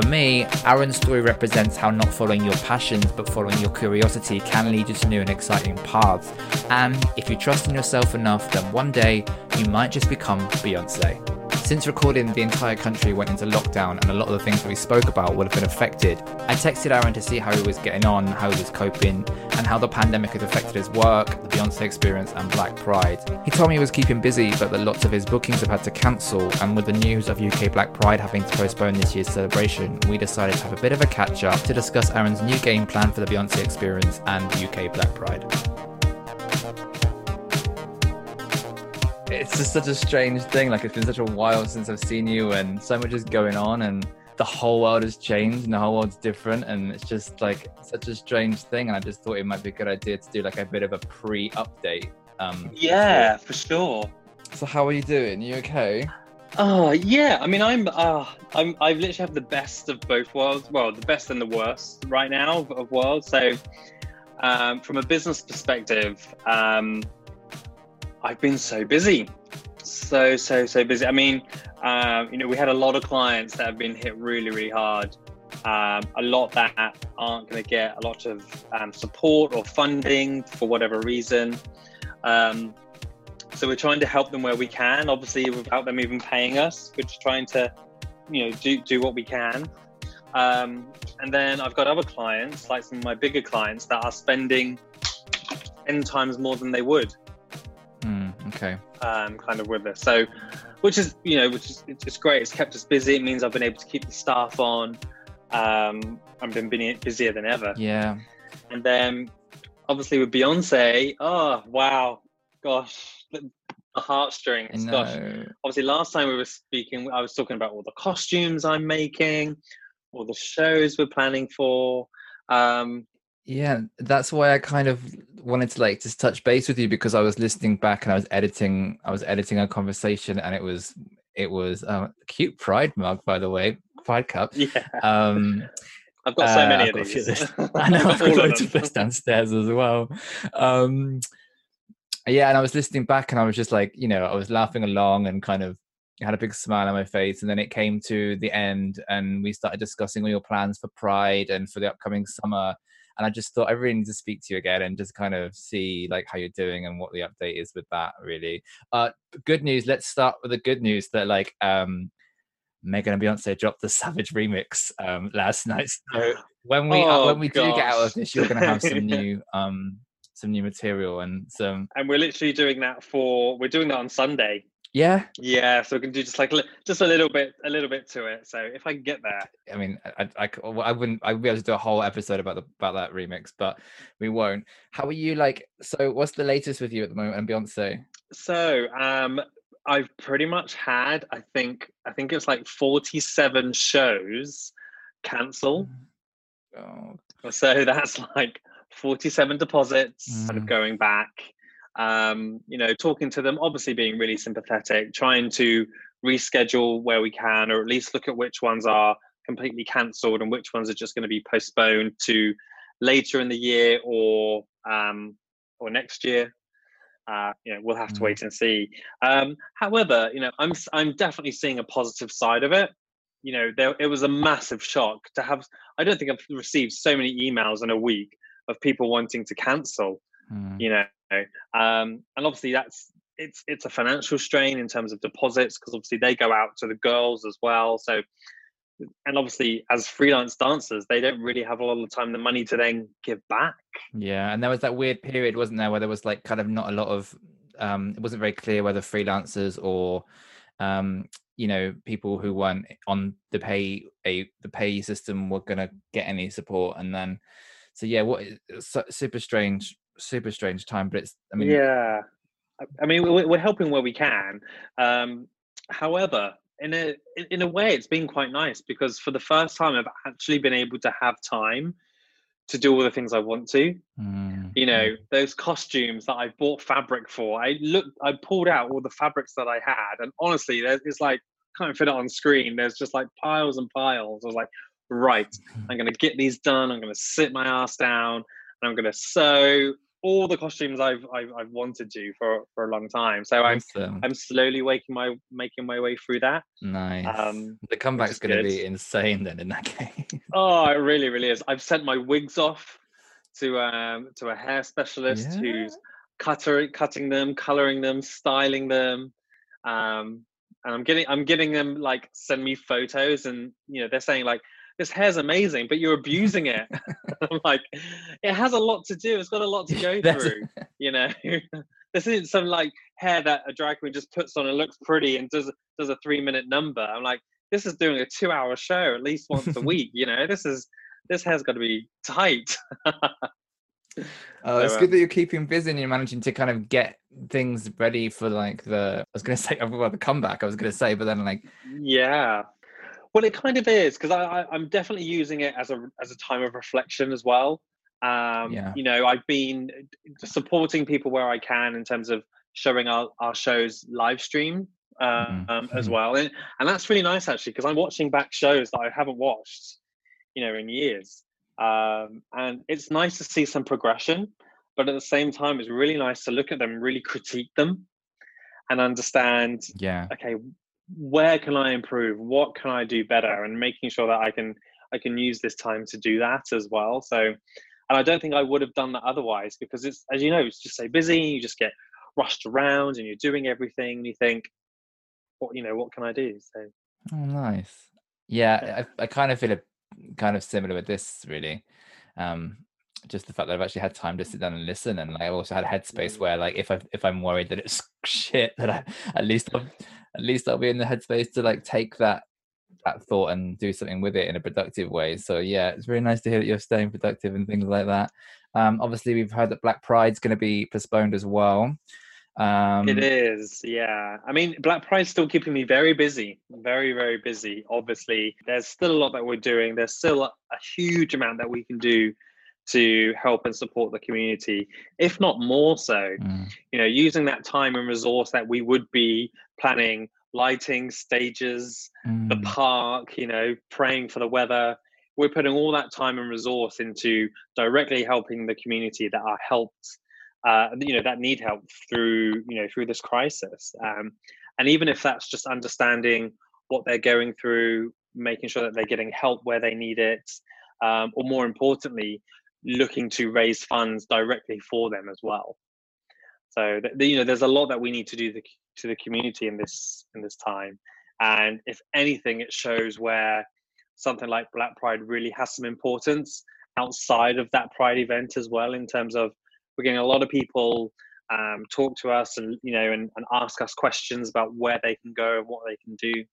For me, Aaron's story represents how not following your passions but following your curiosity can lead you to new and exciting paths. And if you trust in yourself enough, then one day you might just become Beyonce. Since recording, the entire country went into lockdown and a lot of the things that we spoke about would have been affected. I texted Aaron to see how he was getting on, how he was coping, and how the pandemic had affected his work, the Beyonce experience, and Black Pride. He told me he was keeping busy, but that lots of his bookings have had to cancel, and with the news of UK Black Pride having to postpone this year's celebration, we decided to have a bit of a catch up to discuss Aaron's new game plan for the Beyonce experience and UK Black Pride. It's just such a strange thing. Like it's been such a while since I've seen you, and so much is going on, and the whole world has changed, and the whole world's different, and it's just like such a strange thing. And I just thought it might be a good idea to do like a bit of a pre-update. Um, yeah, for sure. So how are you doing? You okay? Oh yeah, I mean I'm uh I'm I literally have the best of both worlds. Well, the best and the worst right now of worlds. So um, from a business perspective, um, I've been so busy, so so so busy. I mean, um, you know, we had a lot of clients that have been hit really really hard. Um, a lot that aren't going to get a lot of um, support or funding for whatever reason. Um, so we're trying to help them where we can. Obviously, without them even paying us, we're just trying to, you know, do do what we can. Um, and then I've got other clients, like some of my bigger clients, that are spending ten times more than they would. Okay. Um, kind of with us. So, which is you know, which is it's just great. It's kept us busy. It means I've been able to keep the staff on. Um, I've been busier than ever. Yeah. And then, obviously, with Beyonce, oh wow, gosh, the heartstrings. Gosh, obviously, last time we were speaking, I was talking about all the costumes I'm making, all the shows we're planning for. Um, yeah, that's why I kind of wanted to like just touch base with you because I was listening back and I was editing I was editing a conversation and it was it was uh, a cute pride mug by the way, pride cup. Yeah. Um I've got so uh, many of these. I know I've got loads of this downstairs as well. Um yeah, and I was listening back and I was just like, you know, I was laughing along and kind of had a big smile on my face and then it came to the end and we started discussing all your plans for pride and for the upcoming summer and I just thought I really need to speak to you again and just kind of see like how you're doing and what the update is with that really. Uh good news, let's start with the good news that like um Megan and Beyonce dropped the Savage remix um last night. So when we uh, oh, uh, when we gosh. do get out of this, you're gonna have some new um some new material and some and we're literally doing that for we're doing that on Sunday yeah. Yeah. So we can do just like just a little bit, a little bit to it. So if I can get there. I mean, I, I, I wouldn't, I'd be able to do a whole episode about the about that remix, but we won't. How are you? Like, so what's the latest with you at the moment and Beyonce? So, um, I've pretty much had, I think, I think it's like forty-seven shows cancel. Oh. So that's like forty-seven deposits mm. kind of going back um, you know, talking to them, obviously being really sympathetic, trying to reschedule where we can, or at least look at which ones are completely cancelled and which ones are just going to be postponed to later in the year or um, or next year. Uh, you know, we'll have to wait mm. and see. Um, however, you know, I'm I'm definitely seeing a positive side of it. You know, there it was a massive shock to have. I don't think I've received so many emails in a week of people wanting to cancel. Mm. You know, um, and obviously that's it's it's a financial strain in terms of deposits because obviously they go out to the girls as well. So and obviously as freelance dancers they don't really have a lot of time the money to then give back yeah and there was that weird period wasn't there where there was like kind of not a lot of um it wasn't very clear whether freelancers or um you know people who weren't on the pay a the pay system were going to get any support and then so yeah what super strange super strange time, but it's. I mean, yeah. I mean, we're helping where we can. Um, however, in a in a way, it's been quite nice because for the first time, I've actually been able to have time to do all the things I want to. Mm. You know, those costumes that I bought fabric for. I looked, I pulled out all the fabrics that I had, and honestly, it's like can't fit it on screen. There's just like piles and piles. I was like, right, I'm gonna get these done. I'm gonna sit my ass down, and I'm gonna sew all the costumes I've, I've I've wanted to for for a long time. So I'm awesome. I'm slowly making my making my way through that. Nice. Um, the comeback's going to be insane then in that case. Oh, it really really is. I've sent my wigs off to um to a hair specialist yeah. who's cutter cutting them, coloring them, styling them. Um, and I'm getting I'm getting them like send me photos, and you know they're saying like this hair's amazing, but you're abusing it. I'm like, it has a lot to do. It's got a lot to go through. you know, this isn't some like hair that a drag queen just puts on and looks pretty and does does a three minute number. I'm like, this is doing a two hour show at least once a week. You know, this is this hair's got to be tight. Oh, it's good um that you're keeping busy and you're managing to kind of get things ready for like the. I was going to say about the comeback. I was going to say, but then like, yeah, well, it kind of is because I, I, am definitely using it as a as a time of reflection as well. Um, yeah. You know, I've been supporting people where I can in terms of showing our, our shows live stream um, mm-hmm. as mm-hmm. well, and, and that's really nice actually because I'm watching back shows that I haven't watched, you know, in years. Um, and it's nice to see some progression, but at the same time, it's really nice to look at them, really critique them, and understand. Yeah. Okay, where can I improve? What can I do better? And making sure that I can I can use this time to do that as well. So, and I don't think I would have done that otherwise because it's as you know, it's just so busy. You just get rushed around and you're doing everything. And you think, what you know, what can I do? So, oh, nice. Yeah, I, I kind of feel a kind of similar with this really. Um, just the fact that I've actually had time to sit down and listen, and I also had a headspace mm. where, like, if I if I'm worried that it's shit, that I at least I've at least I'll be in the headspace to like take that that thought and do something with it in a productive way. So yeah, it's very nice to hear that you're staying productive and things like that. Um, obviously, we've heard that Black Pride's going to be postponed as well. Um, it is, yeah. I mean, Black Pride's still keeping me very busy, very, very busy. Obviously, there's still a lot that we're doing. There's still a huge amount that we can do to help and support the community, if not more so. Mm. You know, using that time and resource that we would be planning lighting, stages, mm. the park, you know, praying for the weather. We're putting all that time and resource into directly helping the community that are helped, uh, you know, that need help through, you know, through this crisis. Um, and even if that's just understanding what they're going through, making sure that they're getting help where they need it, um, or more importantly, looking to raise funds directly for them as well. So the, you know, there's a lot that we need to do the, to the community in this in this time, and if anything, it shows where something like Black Pride really has some importance outside of that Pride event as well. In terms of we're getting a lot of people um, talk to us and you know and, and ask us questions about where they can go and what they can do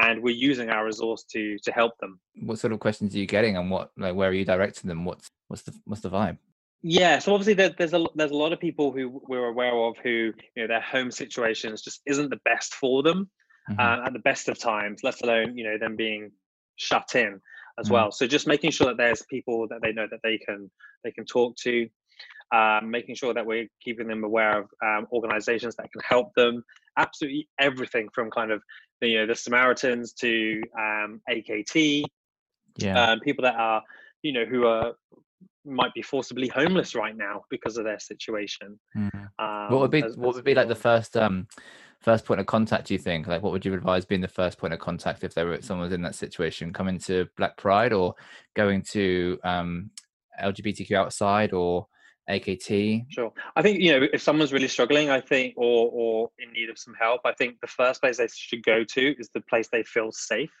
and we're using our resource to to help them. What sort of questions are you getting and what like where are you directing them? What's what's the what's the vibe? Yeah so obviously there, there's a there's a lot of people who we're aware of who you know their home situations just isn't the best for them mm-hmm. uh, at the best of times let alone you know them being shut in as mm-hmm. well. So just making sure that there's people that they know that they can they can talk to um, making sure that we're keeping them aware of um, organizations that can help them. Absolutely everything from kind of you know the samaritans to um, akt yeah. um, people that are you know who are might be forcibly homeless right now because of their situation mm. what would be as, what would be like the first um first point of contact do you think? Like what would you advise being the first point of contact if there were someone in that situation coming to black pride or going to um lgbtq outside or AKT? Sure. I think you know if someone's really struggling, I think, or or in need of some help, I think the first place they should go to is the place they feel safe,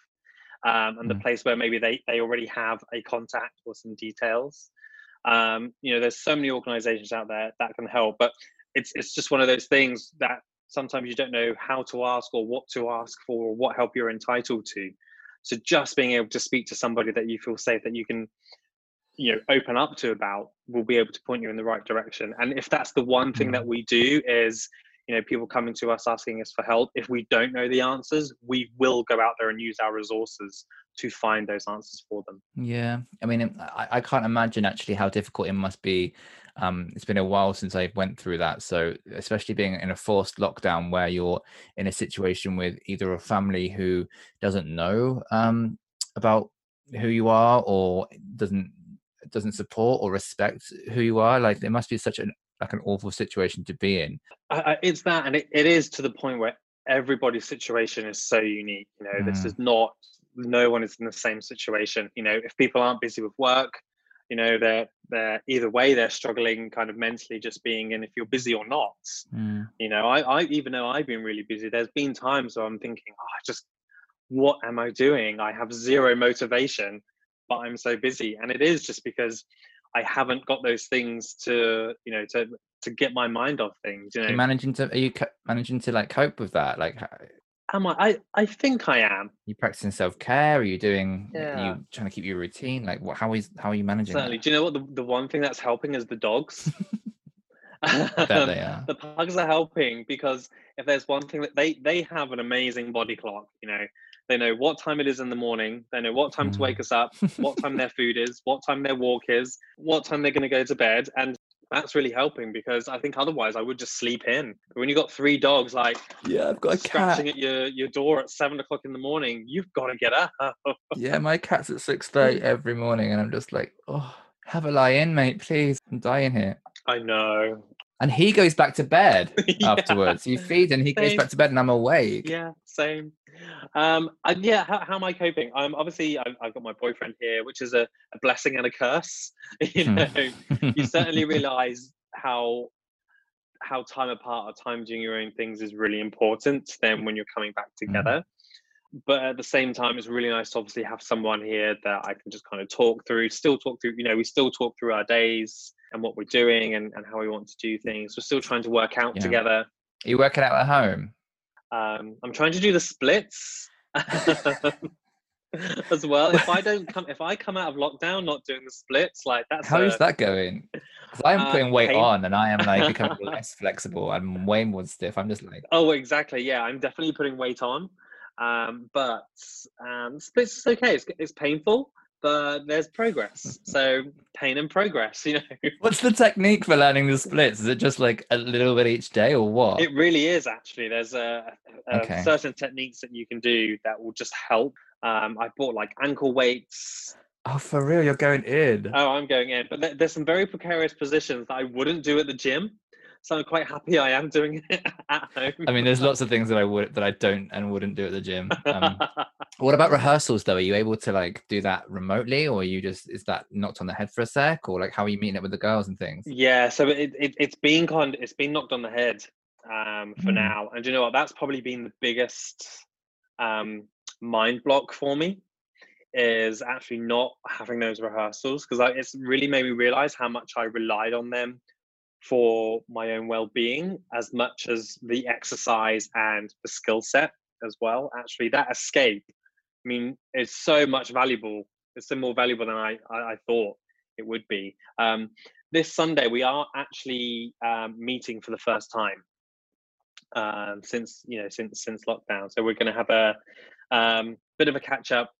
um, and mm. the place where maybe they they already have a contact or some details. Um, you know, there's so many organisations out there that can help, but it's it's just one of those things that sometimes you don't know how to ask or what to ask for or what help you're entitled to. So just being able to speak to somebody that you feel safe that you can you know open up to about will be able to point you in the right direction. And if that's the one thing that mm. we do is you know people coming to us asking us for help if we don't know the answers we will go out there and use our resources to find those answers for them. Yeah. I mean i, I can't imagine actually how difficult it must be. Um, it's been a while since i went through that. So especially being in a forced lockdown where you're in a situation with either a family who doesn't know um, about who you are or doesn't doesn't support or respect who you are like it must be such an like an awful situation to be in I, I, it's that and it, it is to the point where everybody's situation is so unique you know mm. this is not no one is in the same situation you know if people aren't busy with work you know they're they're either way they're struggling kind of mentally just being in if you're busy or not mm. you know I, I even though i've been really busy there's been times where i'm thinking oh I just what am i doing i have zero motivation but i'm so busy and it is just because i haven't got those things to you know to to get my mind off things you know are you managing to are you managing to like cope with that like am I? I, I think I am. You practicing self care? Are you doing? Yeah. Are you trying to keep your routine? Like, what? How is? How are you managing? Certainly. That? Do you know what the, the one thing that's helping is the dogs. they are. the pugs are helping because if there's one thing that they they have an amazing body clock. You know, they know what time it is in the morning. They know what time mm. to wake us up, what time their food is, what time their walk is, what time they're going to go to bed, and that's really helping because I think otherwise I would just sleep in. When you've got three dogs like yeah, I've got a scratching cat. at your your door at seven o'clock in the morning, you've got to get up. yeah, my cat's at six thirty every morning, and I'm just like, oh, have a lie in, mate, please. I'm dying here. I know. And he goes back to bed yeah. afterwards. You feed and he same. goes back to bed, and I'm awake. Yeah, same. Um, and yeah, how, how am I coping? I'm obviously I've, I've, got my boyfriend here, which is a, a blessing and a curse. you hmm. know, you certainly realize how how time apart or time doing your own things is really important then when you're coming back mm-hmm. together mm. but at the same time it's really nice to obviously have someone here that i can just kind of talk through still talk through you know we still talk through our days and what we're doing and, and how we want to do things we're still trying to work out yeah. together are you working out at home um, i'm trying to do the splits as well. If I don't come, if I come out of lockdown not doing the splits, like that's how a, is that going? Because I'm uh, putting weight pain. on and I am like becoming less flexible. I'm way more stiff. I'm just like oh, exactly. Yeah, I'm definitely putting weight on, um, but um, splits is okay. It's, it's painful. But there's progress. So pain and progress, you know. What's the technique for learning the splits? Is it just like a little bit each day or what? It really is actually. There's a, a okay. certain techniques that you can do that will just help um, I bought like ankle weights. Oh, for real? You're going in? Oh, I'm going in. But there's some very precarious positions that I wouldn't do at the gym. So I'm quite happy I am doing it at home. I mean, there's lots of things that I would that I don't and wouldn't do at the gym. Um, what about rehearsals though? Are you able to like do that remotely, or you just is that knocked on the head for a sec, or like how are you meeting it with the girls and things? Yeah, so it, it it's been kind it's been knocked on the head um, for mm. now, and you know what? That's probably been the biggest um, mind block for me is actually not having those rehearsals because it's really made me realize how much I relied on them for my own well-being as much as the exercise and the skill set as well. Actually that escape i mean is so much valuable. It's so more valuable than i i, I thought it would be. Um, this sunday we are actually um, meeting for the first time um, since you know since since lockdown. So we're going to have a um, bit of a catch up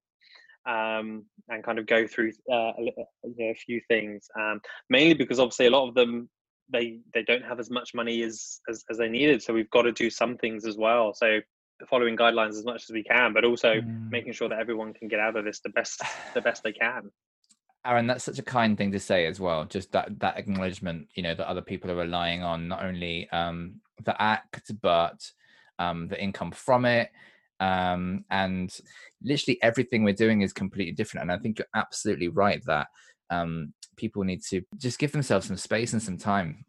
um, and kind of go through uh, a, you know, a, few things. Um, mainly because obviously a lot of them they they don't have as much money as, as as they needed, so we've got to do some things as well. So following guidelines as much as we can, but also mm. making sure that everyone can get out of this the best the best they can. Aaron, that's such a kind thing to say as well. Just that that acknowledgement, you know, that other people are relying on not only um, the act but um, the income from it, um, and literally everything we're doing is completely different and i think you're absolutely right that um, people need to just give themselves some space and some time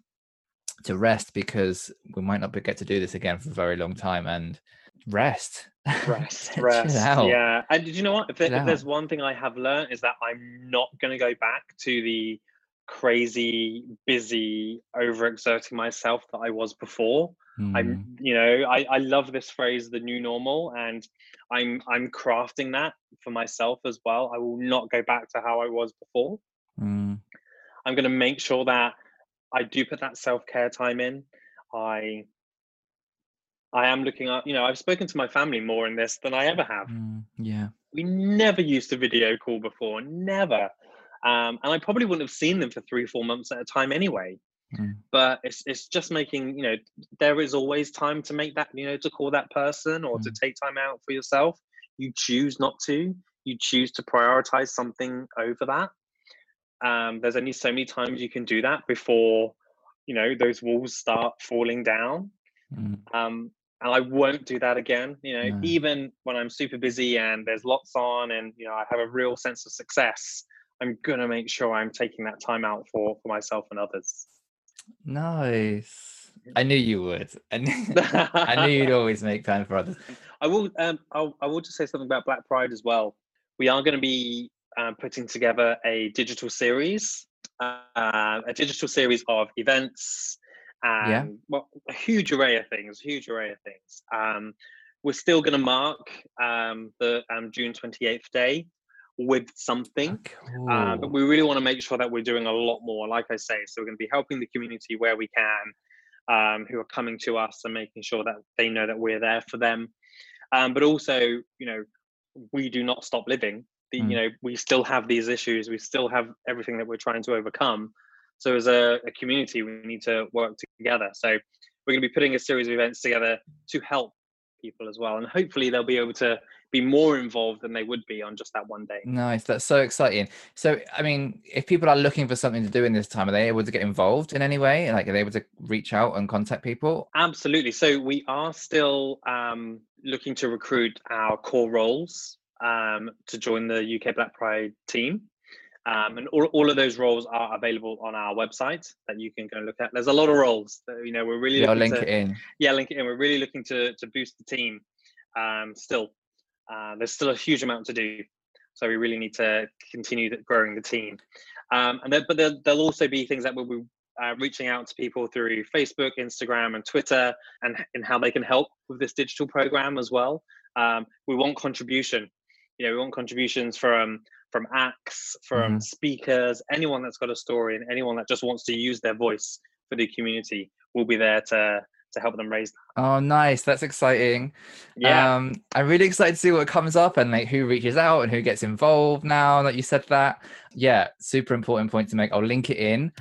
to rest because we might not get to do this again for a very long time and rest rest rest yeah and did you know what if, there, if there's one thing i have learned is that i'm not going to go back to the crazy busy overexerting myself that i was before Mm. I'm, you know, I, I love this phrase, the new normal, and I'm I'm crafting that for myself as well. I will not go back to how I was before. I'm going to make sure that I do put that self care time in. I I am looking up, you know, I've spoken to my family more in this than I ever have. Mm, yeah. We never used a video call before, never. Um, and I probably wouldn't have seen them for three, four months at a time anyway. Mm. But it's it's just making you know there is always time to make that you know to call that person or mm. to take time out for yourself. You choose not to. You choose to prioritize something over that. Um, there's only so many times you can do that before, you know, those walls start falling down. Mm. Um, and I won't do that again. You know, no. even when I'm super busy and there's lots on, and you know, I have a real sense of success. I'm gonna make sure I'm taking that time out for for myself and others. Nice. I knew you would. I knew, I knew you'd always make time for others. I will. Um, I'll, I will just say something about Black Pride as well. We are going to be um, putting together a digital series, uh, a digital series of events and yeah. well, a huge array of things, huge array of things. Um, we're still going to mark um, the um, June 28th day with something, cool. uh, but we really want to make sure that we're doing a lot more. Like I say, so we're going to be helping the community where we can, um, who are coming to us and making sure that they know that we're there for them. Um, but also, you know, we do not stop living. The, mm. You know, we still have these issues. We still have everything that we're trying to overcome. So as a, a community, we need to work together. So we're going to be putting a series of events together to help people as well, and hopefully they'll be able to be more involved than they would be on just that one day. Nice, that's so exciting. So, I mean, if people are looking for something to do in this time, are they able to get involved in any way? Like, are they able to reach out and contact people? Absolutely. So, we are still um, looking to recruit our core roles um, to join the UK Black Pride team. Um, and all, all of those roles are available on our website that you can go and look at. There's a lot of roles that, you know, we're really yeah, link to, it in. Yeah, link it in. We're really looking to, to boost the team um, still. Uh, there's still a huge amount to do. So we really need to continue growing the team. Um, and then, but there, will also be things that we'll be uh, reaching out to people through Facebook, Instagram, and Twitter, and in how they can help with this digital program as well. Um, we want contribution. You know, we want contributions from from acts, from mm-hmm. speakers, anyone that's got a story, and anyone that just wants to use their voice for the community We'll be there to to help them raise that. Oh, nice! That's exciting. Yeah, um, I'm really excited to see what comes up and like who reaches out and who gets involved. Now that you said that, yeah, super important point to make. I'll link it in.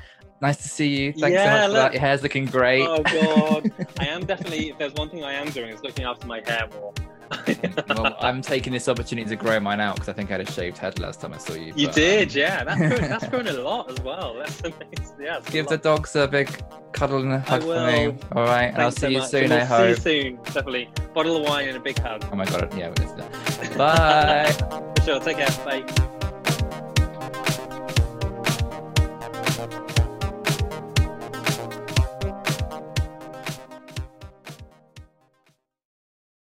Nice to see you. Thanks yeah, so much for that. Your hair's looking great. Oh god, I am definitely. If there's one thing I am doing, is looking after my hair more. well, I'm taking this opportunity to grow mine out because I think I had a shaved head last time I saw you. You but, did, um... yeah. That's grown, that's grown a lot as well. That's amazing. Yeah. Give the dogs a big cuddle and a hug for me. All right, Thanks I'll see so you much. soon. We'll I hope. See you soon, definitely. Bottle of wine and a big hug. Oh my god, yeah. Bye. sure. Take care. Bye.